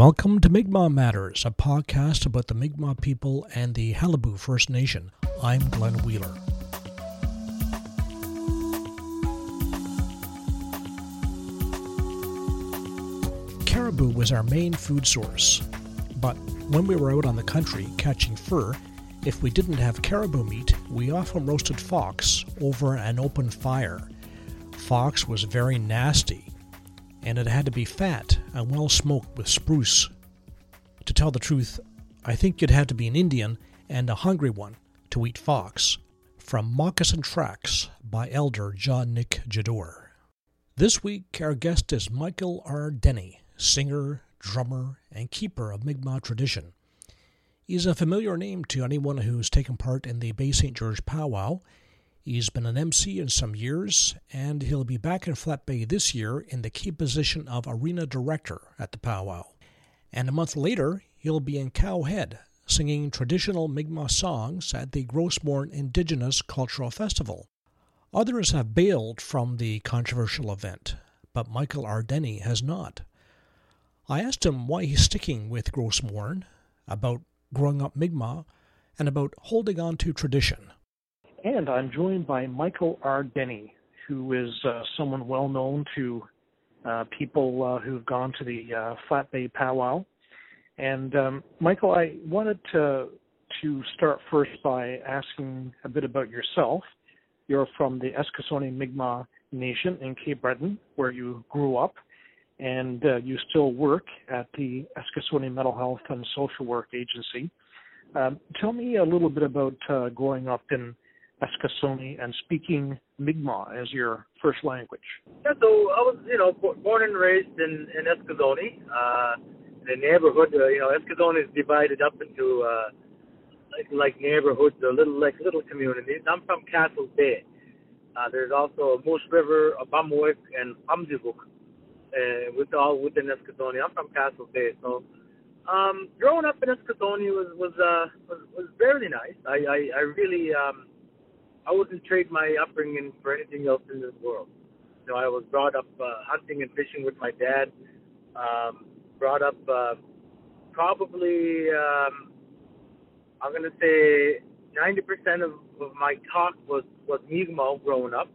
Welcome to Mi'kmaq Matters, a podcast about the Mi'kmaq people and the Qalipu First Nation. I'm Glenn Wheeler. Caribou was our main food source, but when we were out on the country catching fur, if we didn't have caribou meat, we often roasted fox over an open fire. Fox was very nasty, and it had to be fat and well smoked with spruce. To tell the truth, I think you'd have to be an Indian and a hungry one to eat fox. From Moccasin Tracks by Elder John Nick Jeddore. This week, our guest is Michael R. Denny, singer, drummer, and keeper of Mi'kmaq tradition. He's a familiar name to anyone who's taken part in the Bay St. George powwow. He's been an MC in some years, and he'll be back in Flat Bay this year in the key position of arena director at the powwow. And a month later, he'll be in Cowhead singing traditional Mi'kmaq songs at the Gros Morne Indigenous Cultural Festival. Others have bailed from the controversial event, but Michael R. Denny has not. I asked him why he's sticking with Gros Morne, about growing up Mi'kmaq, and about holding on to tradition. And I'm joined by Michael R. Denny, who is uh, someone well known to uh, people uh, who've gone to the uh, Flat Bay powwow. And um, Michael, I wanted to to start first by asking a bit about yourself. You're from the Eskasoni Mi'kmaq Nation in Cape Breton, where you grew up, and uh, you still work at the Eskasoni Mental Health and Social Work Agency. Um, tell me a little bit about uh, growing up in Eskasoni and speaking Mi'kmaq as your first language. Yeah, so I was, you know, born and raised in in Eskasoni, uh, the neighborhood. Uh, you know, Eskasoni is divided up into uh, like like neighborhoods, or little like little communities. I'm from Castle Bay. Uh, there's also a Moose River, a Bumwick, and Umzibuk, uh, with all within Eskasoni. I'm from Castle Bay, so um, growing up in Eskasoni was was uh was, was very nice. I I, I really um I wouldn't trade my upbringing for anything else in this world. You know, I was brought up uh, hunting and fishing with my dad. Um, brought up uh, probably um, I'm gonna say 90% of, of my talk was was Mi'kmaq growing up.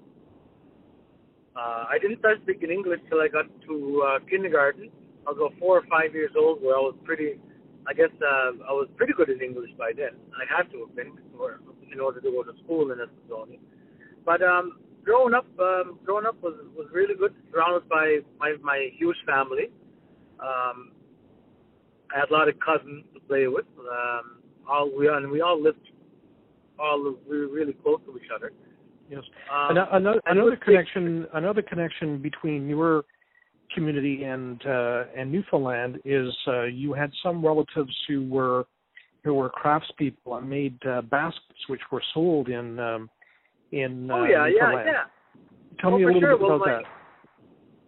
Uh, I didn't start speaking English till I got to uh, kindergarten. I was about four or five years old, where I was pretty, I guess uh, I was pretty good in English by then. I had to have been, or in order to go to school in Eskasoni. But um, growing up, um, growing up was was really good. Surrounded by my my huge family. Um, I had a lot of cousins to play with. Um, all we and we all lived all we were really close to each other. Yes. Um, another another connection another connection between your community and uh, and Newfoundland is uh, you had some relatives who were who were craftspeople and made uh, baskets which were sold in um, in uh, oh yeah Newfoundland. yeah yeah. Tell well, me a little sure. bit well, about my, that.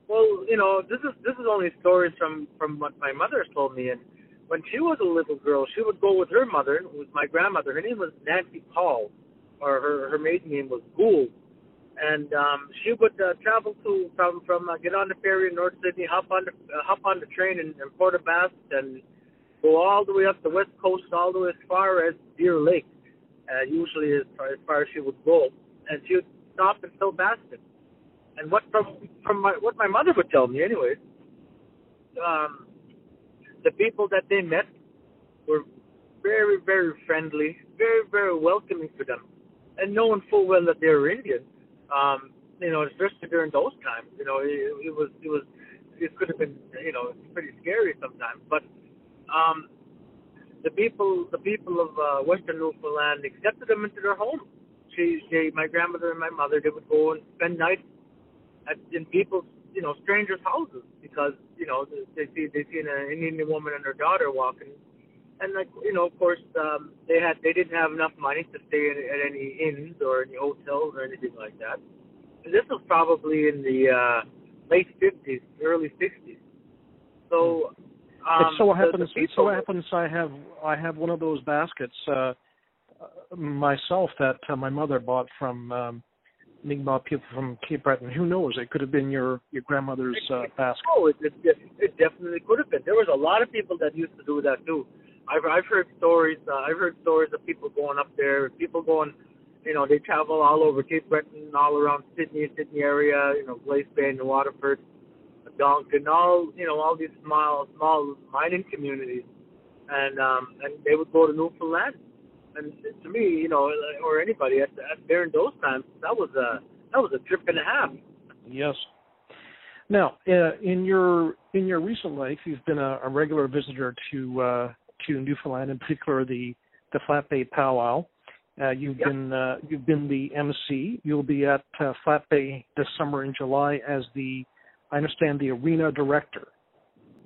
Well, you know, this is this is only stories from from what my mother told me. And when she was a little girl, she would go with her mother, who was my grandmother. Her name was Nancy Paul, or her her maiden name was Gould. And um, she would uh, travel to from from uh, get on the ferry in North Sydney, hop on the uh, hop on the train in, in Port aux Basques, and go all the way up the west coast, all the way as far as Deer Lake. Uh, usually as far, as far as she would go, and she would stop and fill baskets. And what from from my what my mother would tell me, anyways, um, the people that they met were very very friendly, very very welcoming to them, and knowing full well that they were Indian. Um, you know, especially during those times, you know, it, it was it was it could have been you know pretty scary sometimes, but um, the people the people of uh, Western Newfoundland accepted them into their home. She, she, my grandmother and my mother, they would go and spend nights at, in people's you know strangers' houses because you know they see they see an Indian woman and her daughter walking, and like you know of course um, they had they didn't have enough money to stay in, at any inns or any hotels or anything like that. And this was probably in the uh, late 50s, early 60s. So um, it so happens. The, the it so happens. I have I have one of those baskets uh, myself that uh, my mother bought from um, Mi'kmaq people from Cape Breton. Who knows? It could have been your your grandmother's uh, basket. Oh, it, it, it definitely could have been. There was a lot of people that used to do that too. I've I've heard stories. Uh, I've heard stories of people going up there. People going, you know, they travel all over Cape Breton, all around Sydney, Sydney area. You know, Glace Bay, New Waterford, Duncan, all you know, all these small small mining communities, and um, and they would go to Newfoundland. And to me, you know, or anybody at, at during those times, that was a that was a trip and a half. Yes. Now, uh, in your in your recent life, you've been a, a regular visitor to uh, to Newfoundland, in particular the the Flat Bay Powwow. Uh, you've yep. been uh, you've been the MC. You'll be at uh, Flat Bay this summer in July as the I understand the arena director.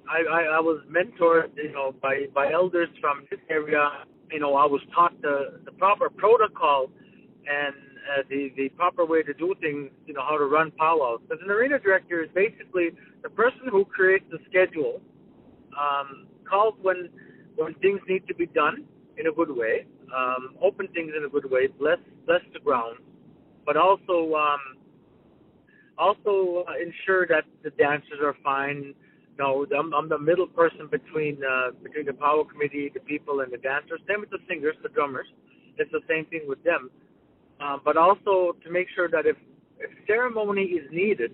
I, I, I was mentored, you know, by by elders from this area. You know, I was taught the the proper protocol and uh, the the proper way to do things. You know, how to run powwows. Because an arena director is basically the person who creates the schedule, um, calls when when things need to be done in a good way, um, open things in a good way, bless bless the ground, but also um, also uh, ensure that the dancers are fine. No, I'm, I'm the middle person between uh, between the powwow committee, the people, and the dancers. Same with the singers, the drummers. It's the same thing with them. Um, but also to make sure that if if ceremony is needed,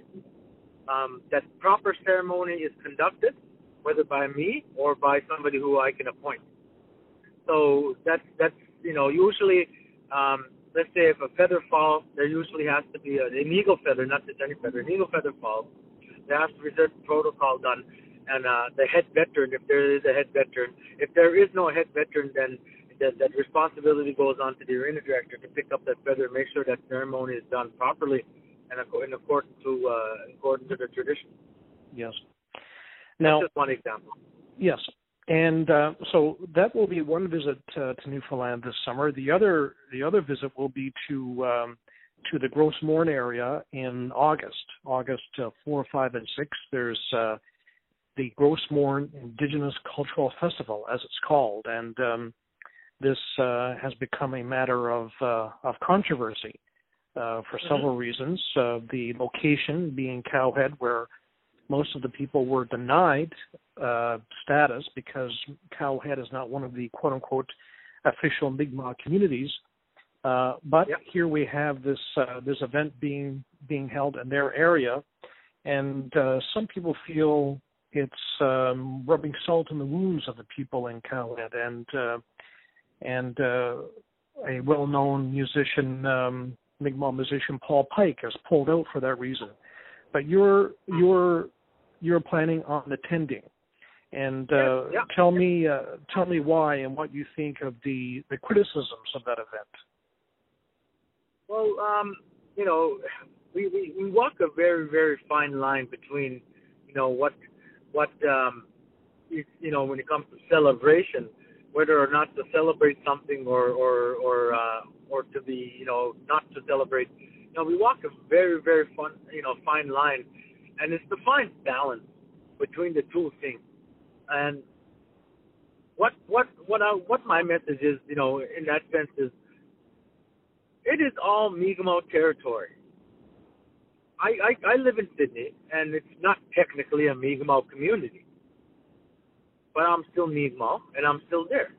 um, that proper ceremony is conducted whether by me or by somebody who I can appoint. So that's that's you know usually um, let's say if a feather falls, there usually has to be a, an eagle feather, not just any feather. An eagle feather falls, there has to be certain protocol done, and uh, the head veteran, if there is a head veteran, if there is no head veteran, then that, that responsibility goes on to the arena director to pick up that feather and make sure that ceremony is done properly and in accordance to uh, according to the tradition. Yes. Now, That's just one example. Yes, and uh, so that will be one visit uh, to Newfoundland this summer. The other the other visit will be to um, to the Gros Morne area in August, August uh, four, five, and six. There's uh, the Gros Morne Indigenous Cultural Festival, as it's called, and um, this uh, has become a matter of uh, of controversy for mm-hmm. several reasons. the location being Cowhead, where most of the people were denied uh, status because Cowhead is not one of the quote unquote official Mi'kmaq communities. Uh, but yep. here we have this uh, this event being being held in their area, and uh, some people feel it's um, rubbing salt in the wounds of the people in Cowhead, and uh, and uh, a well-known musician, um, Mi'kmaq musician Paul Pike, has pulled out for that reason. But your your you're planning on attending. And uh, yeah, yeah. tell me, uh, tell me why and what you think of the the criticisms of that event. Well, um, you know, we, we we walk a very very fine line between, you know, what what um, you, you know when it comes to celebration, whether or not to celebrate something or or or uh, or to be you know not to celebrate. You know, we walk a very very fun you know fine line and it's to find balance between the two things. And what what what I, what my message is, you know, in that sense is, it is all Mi'kmaq territory. I, I I live in Sydney, and it's not technically a Mi'kmaq community, but I'm still Mi'kmaq, and I'm still there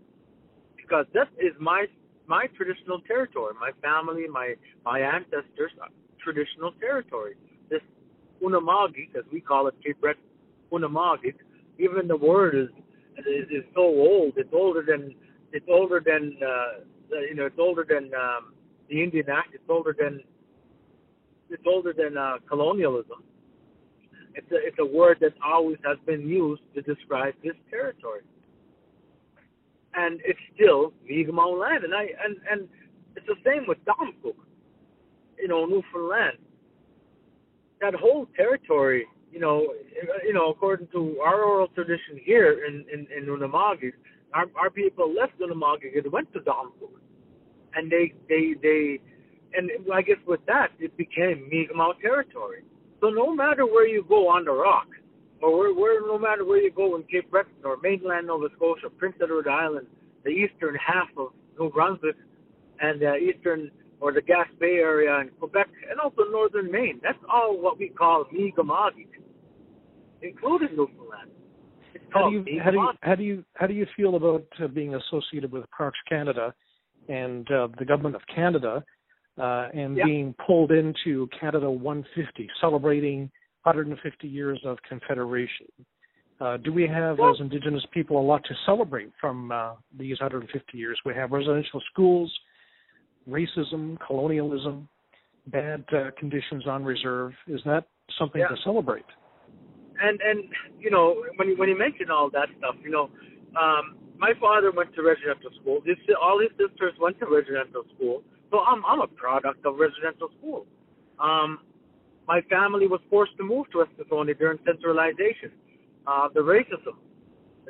because that is my my traditional territory. My family, my my ancestors' uh, traditional territory. This Unama'kik, as we call it, Cape Breton Unama'kik, even the word is, is is so old. It's older than it's older than uh, you know it's older than um, the Indian Act. It's older than it's older than uh, colonialism. It's a it's a word that always has been used to describe this territory, and it's still Mi'kmaq land. And I and and it's the same with Damcook, you know, Newfoundland that whole territory, you know, you know, according to our oral tradition here in in, in Unama'kik, our our people left Unama'kik and went to Damcook, and they they they, and I guess with that it became Mi'kmaq territory. So no matter where you go on the rock, or where, where no matter where you go in Cape Breton or mainland Nova Scotia, Prince Edward Island, the eastern half of New Brunswick, and the eastern or the Gaspé area in Quebec, and also northern Maine. That's all what we call Mi'kmaq, including Newfoundland. How do you how do you how do you how do you feel about uh, being associated with Parks Canada and uh, the government of Canada uh, and being pulled into Canada 150, celebrating 150 years of Confederation? Uh, do we have, well, as Indigenous people, a lot to celebrate from uh, these 150 years? We have residential schools, racism, colonialism, bad uh, conditions on reserve. Is that something yeah. to celebrate? And and you know when you, when you mention all that stuff, you know, um, my father went to residential school. His, all his sisters went to residential school, so I'm I'm a product of residential school. Um, my family was forced to move to Eskasoni during centralization. Uh, the racism,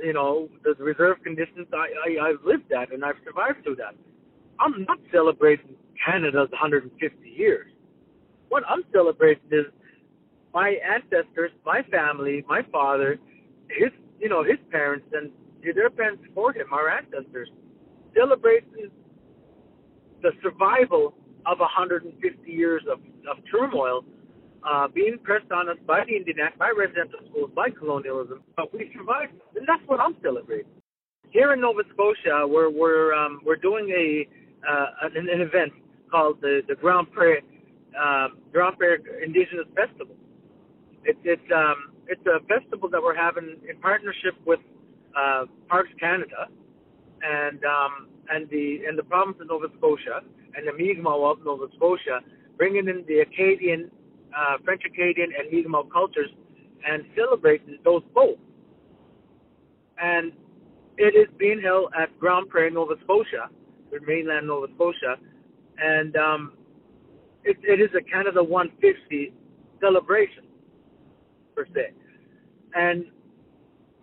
you know, the reserve conditions I, I I've lived that and I've survived through that. I'm not celebrating Canada's 150 years. What I'm celebrating is my ancestors, my family, my father, his, you know, his parents and their parents before him, our ancestors, celebrating the survival of 150 years of, of turmoil uh, being pressed on us by the Indian Act, by residential schools, by colonialism, but we survived, and that's what I'm celebrating. Here in Nova Scotia, we're we're um, we're doing a uh, an, an event called the the Grand Pré uh, Grand Pré Indigenous Festival. It's it's um it's a festival that we're having in partnership with uh, Parks Canada. And um and the and the province of Nova Scotia and the Mi'kmaq of Nova Scotia, bringing in the Acadian, uh, French Acadian and Mi'kmaq cultures and celebrating those both. And it is being held at Grand Pré, Nova Scotia, in mainland Nova Scotia, and um, it, it is a Canada 150 celebration per se. And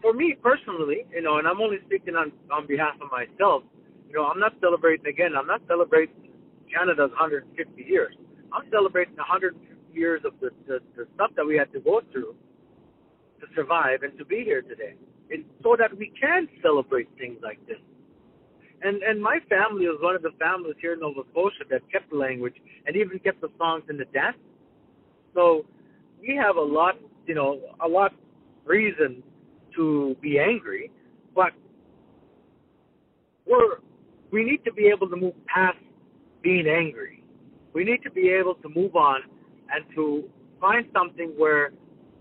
for me personally, you know, and I'm only speaking on on behalf of myself. You know, I'm not celebrating again. I'm not celebrating Canada's 150 years. I'm celebrating 150 years of the, the the stuff that we had to go through to survive and to be here today, and so that we can celebrate things like this and and my family was one of the families here in Nova Scotia that kept the language and even kept the songs and the dance. So we have a lot, you know, a lot reason to be angry, but we're we need to be able to move past being angry. We need to be able to move on and to find something where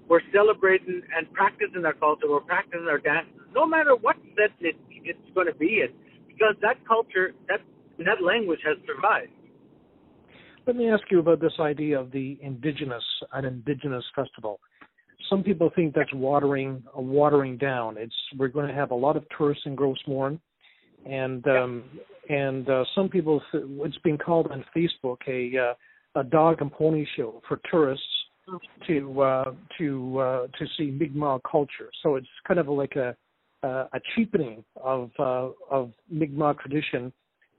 we're celebrating and practicing our culture, we're practicing our dance, no matter what set it, it's going to be in because that culture, that that language has survived. Let me ask you about this idea of the indigenous, an indigenous festival. Some people think that's watering, uh, watering down. It's we're going to have a lot of tourists in Gros Morne, and um, and uh, some people it's been called on Facebook a uh, a dog and pony show for tourists to uh, to uh, to see Mi'kmaq culture. So it's kind of like a uh, a cheapening of uh, of Mi'kmaq tradition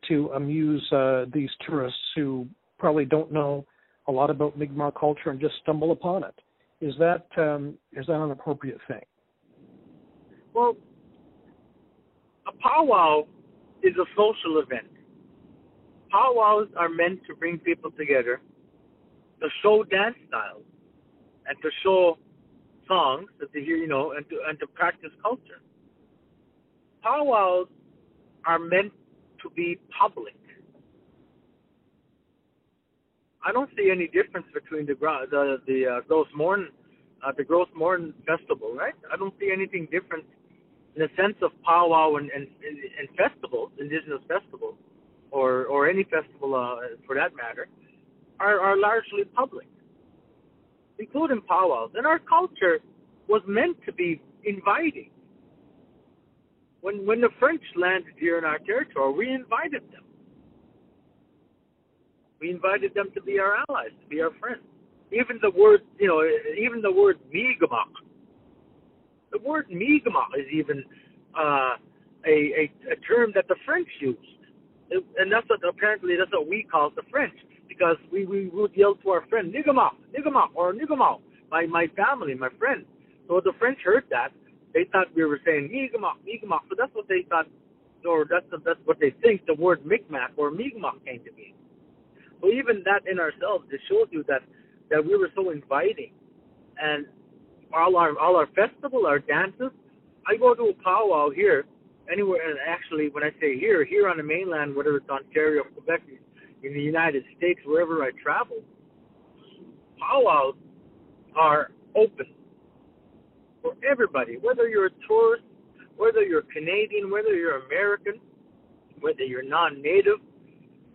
to amuse uh, these tourists who probably don't know a lot about Mi'kmaq culture and just stumble upon it. Is that um, is that an appropriate thing? Well, a powwow is a social event. Powwows are meant to bring people together, to show dance styles, and to show songs that they hear, you know, and to and to practice culture powwows are meant to be public. I don't see any difference between the the the uh, Gros Morne uh, the Gros Morne festival, right? I don't see anything different in the sense of powwow and and, and festivals, indigenous festivals, or or any festival uh, for that matter, are are largely public, including powwows. And our culture was meant to be inviting when when the French landed here in our territory, we invited them. We invited them to be our allies, to be our friends. Even the word, you know, even the word Mi'kmaq. The word Mi'kmaq is even uh, a, a a term that the French used, and that's what apparently that's what we call the French because we we would yell to our friend Nigama, Nigama, or Nigama, my my family, my friends. So the French heard that they thought we were saying Mi'kmaq, Mi'kmaq. So that's what they thought, or that's that's what they think the word Micmac or Mi'kmaq came to be. So even that in ourselves, it shows you that that we were so inviting, and all our all our festival, our dances. I go to a powwow here, anywhere, and actually, when I say here, here on the mainland, whether it's Ontario, Quebec, in the United States, wherever I travel, powwows are open for everybody, whether you're a tourist, whether you're Canadian, whether you're American, whether you're non-native.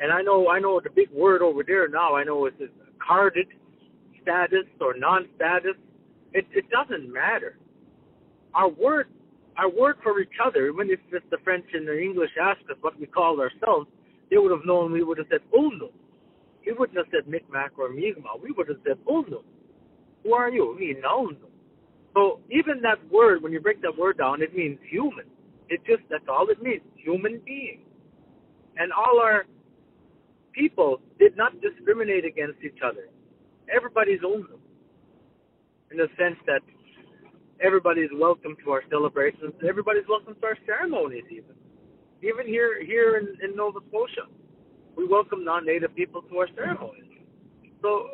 And I know, I know the big word over there now. I know it's carded status or non-status. It, it doesn't matter. Our word, our word for each other. Even if the French and the English asked us what we called ourselves, they would have known we would have said oh, Ulnu. We wouldn't have said Micmac or Mi'kmaq. We would have said oh, Ulnu. Who are you? Me, Ulnu. So even that word, when you break that word down, it means human. It just that's all it means, human being. And all our people did not discriminate against each other. Everybody's Ulnu. In the sense that everybody's welcome to our celebrations, everybody's welcome to our ceremonies even. Even here here in, in Nova Scotia. We welcome non native people to our ceremonies. So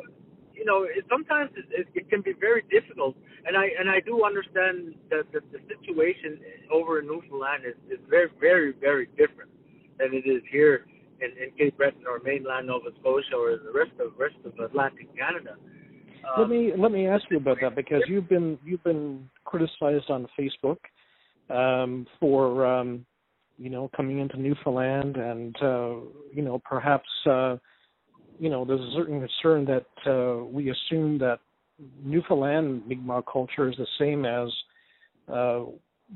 you know, it, sometimes it, it, it can be very difficult, and I and I do understand that the, the situation over in Newfoundland is, is very, very, very different than it is here in, in Cape Breton or mainland Nova Scotia or the rest of rest of Atlantic Canada. Um, let me let me ask you about that because you've been you've been criticized on Facebook um, for um, you know coming into Newfoundland and uh, you know perhaps. Uh, you know, there's a certain concern that uh, we assume that Newfoundland Mi'kmaq culture is the same as uh,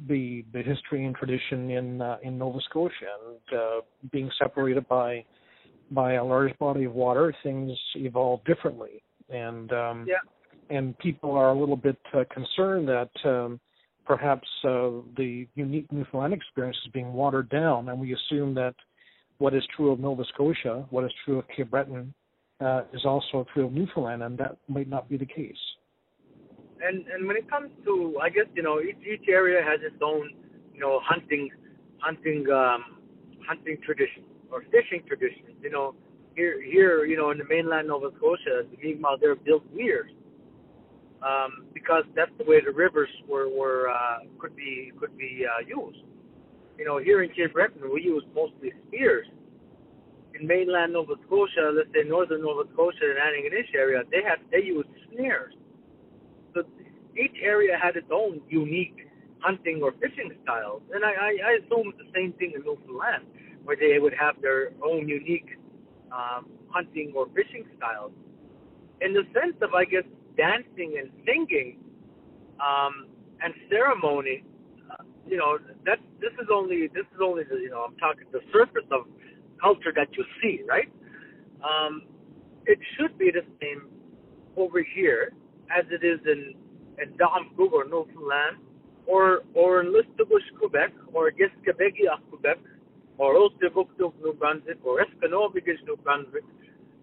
the the history and tradition in uh, in Nova Scotia, and uh, being separated by by a large body of water, things evolve differently, and um, yeah. and people are a little bit uh, concerned that um, perhaps uh, the unique Newfoundland experience is being watered down, and we assume that what is true of Nova Scotia, what is true of Cape Breton, uh, is also true of Newfoundland, and that might not be the case. And and when it comes to, I guess you know, each each area has its own, you know, hunting hunting um, hunting tradition or fishing traditions. You know, here here you know in the mainland Nova Scotia, the Mi'kmaq there built weirs. Um, because that's the way the rivers were were uh, could be could be uh, used. You know, here in Cape Breton, we use mostly spears. In mainland Nova Scotia, let's say northern Nova Scotia and Antigonish area, they had they used snares. So each area had its own unique hunting or fishing styles, and I, I, I assume the same thing in Newfoundland, where they would have their own unique um, hunting or fishing styles. In the sense of, I guess, dancing and singing um, and ceremony, you know, that this is only this is only the you know I'm talking the surface of culture that you see, right? Um, it should be the same over here as it is in in Damfug or Newfoundland, or or in Listuguj, Quebec, or Gesgapegiag, Quebec, or Ostiguktuk, New Brunswick, or Escanobigis, New Brunswick,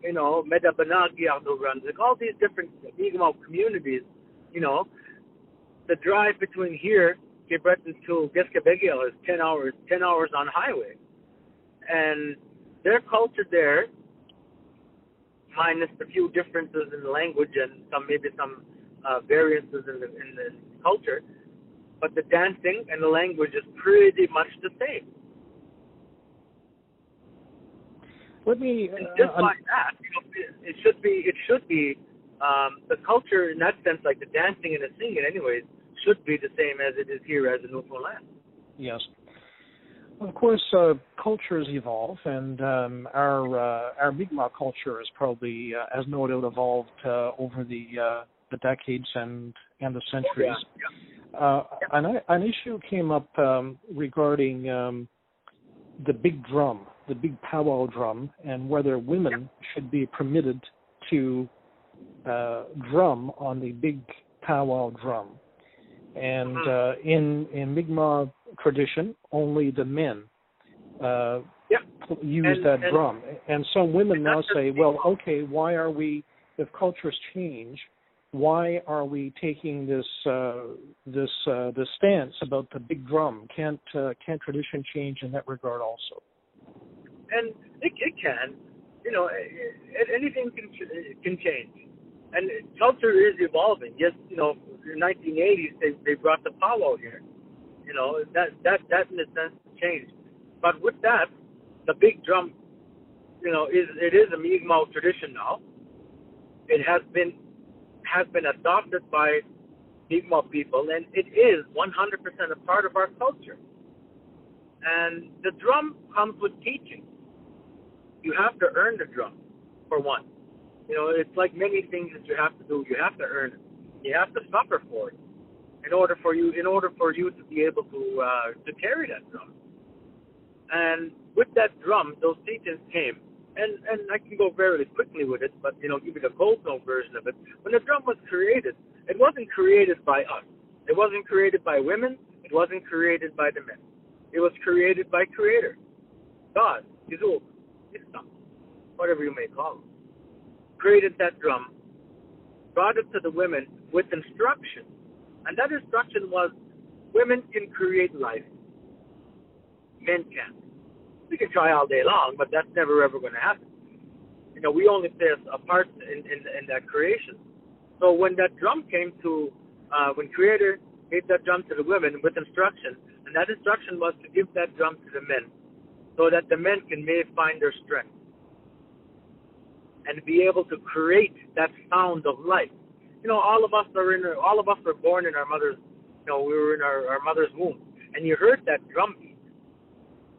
you know, Metepenagiag, New Brunswick, all these different Mi'kmaq communities, you know, the drive between here Cape Breton to Gesgapegiag is 10 hours, 10 hours on highway. And their culture there, minus a few differences in language and some maybe some uh, variances in the, in the culture, but the dancing and the language is pretty much the same. Let me uh, just like that, you know, it, it should be it should be um, the culture in that sense, like the dancing and the singing, anyways should be the same as it is here as in Newfoundland. Yes. Of course, uh, cultures evolve, and um, our uh, our Mi'kmaq culture is probably, uh, as no doubt, evolved uh, over the uh, the decades and and the centuries. Yeah. Uh, an, an issue came up um, regarding um, the big drum, the big powwow drum, and whether women should be permitted to drum on the big powwow drum. And uh, in in Mi'kmaq tradition, only the men uh, yeah. use and, that and, drum. And some women now say, well, okay, why are we, if cultures change, why are we taking this uh, this uh, this stance about the big drum? Can't uh, can't tradition change in that regard also? And it, it can. you know, anything can can change, and culture is evolving. Yes, you know, in the 1980s they they brought the powwow here. You know, that that that in a sense changed. But with that, the big drum, you know, is it is a Mi'kmaq tradition now. It has been has been adopted by Mi'kmaq people, and it is 100% a part of our culture. And the drum comes with teaching. You have to earn the drum, for one. You know, it's like many things that you have to do. You have to earn it. You have to suffer for it in order for you in order for you to be able to uh, to carry that drum. And with that drum, those teachings came. And and I can go very quickly with it, but you know, give you the cold tone version of it. When the drum was created, it wasn't created by us. It wasn't created by women. It wasn't created by the men. It was created by Creator, God, Yizul, Islam, whatever you may call him. Created that drum, brought it to the women with instruction, and that instruction was, women can create life men can't. We can try all day long, but that's never ever going to happen. You know, we only play a part in, in, in that creation. So when that drum came to, uh, when Creator gave that drum to the women with instruction, and that instruction was to give that drum to the men, so that the men can may find their strength and be able to create that sound of life. You know, all of us are in, all of us were born in our mother's, you know, we were in our, our mother's womb, and you heard that drum beat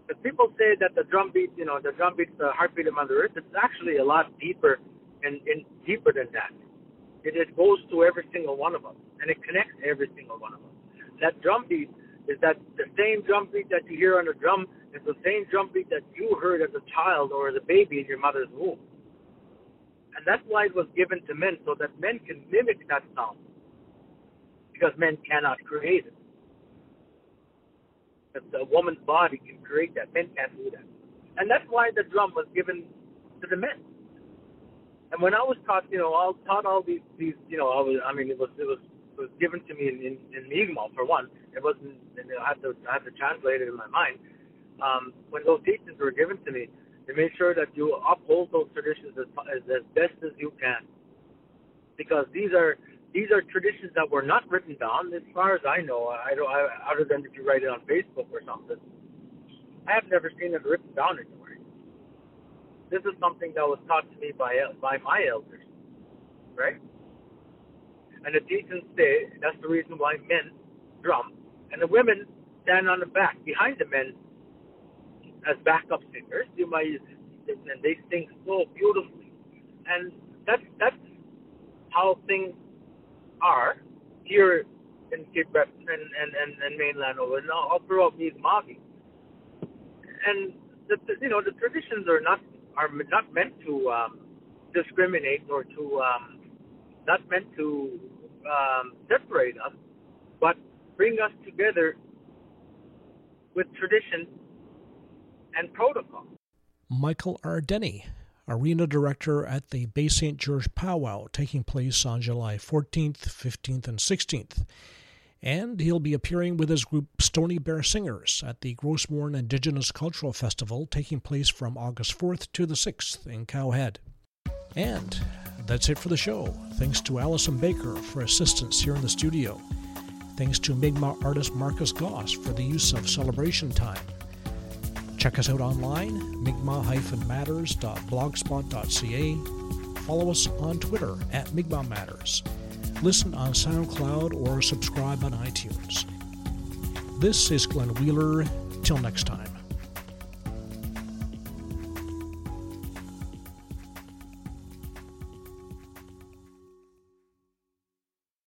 because people say that the drum beat, you know, the drum beats the heartbeat of Mother Earth. It's actually a lot deeper and, and deeper than that. It, it goes to every single one of us, and it connects every single one of us. That drum beat is that the same drum beat that you hear on the drum is the same drum beat that you heard as a child or as a baby in your mother's womb. And that's why it was given to men, so that men can mimic that sound. Because men cannot create it that the woman's body can create that. Men can't do that. And that's why the drum was given to the men. And when I was taught, you know, I was taught all these, these, you know, I was, I mean, it was, it was, it was given to me in, in, in Mi'kmaq for one. It wasn't, and I had to, I had to translate it in my mind. Um, when those teachings were given to me, they made sure that you uphold those traditions as, as, as best as you can. Because these are, these are traditions that were not written down, as far as I know. I don't, I, other than if you write it on Facebook or something. I have never seen it written down anywhere. This is something that was taught to me by by my elders, right? And the teachings say that's the reason why men drum and the women stand on the back behind the men as backup singers. You might and they sing so beautifully, and that's that's how things are here in Cape Breton and, and, and, and mainland over and all throughout Mi'kmaq. And the, the, you know the traditions are not are not meant to um, discriminate or to um, not meant to um, separate us, but bring us together with tradition and protocol. Michael R. Denny arena director at the Bay St. George Powwow taking place on July 14th, 15th, and 16th. And he'll be appearing with his group Stony Bear Singers at the Gros Morne Indigenous Cultural Festival taking place from August 4th to the 6th in Cowhead. And that's it for the show. Thanks to Allison Baker for assistance here in the studio. Thanks to Mi'kmaq artist Marcus Goss for the use of celebration time. Check us out online, mi'kmaq-matters.blogspot.ca. Follow us on Twitter at Mi'kmaq Matters. Listen on SoundCloud or subscribe on iTunes. This is Glenn Wheeler. Till next time.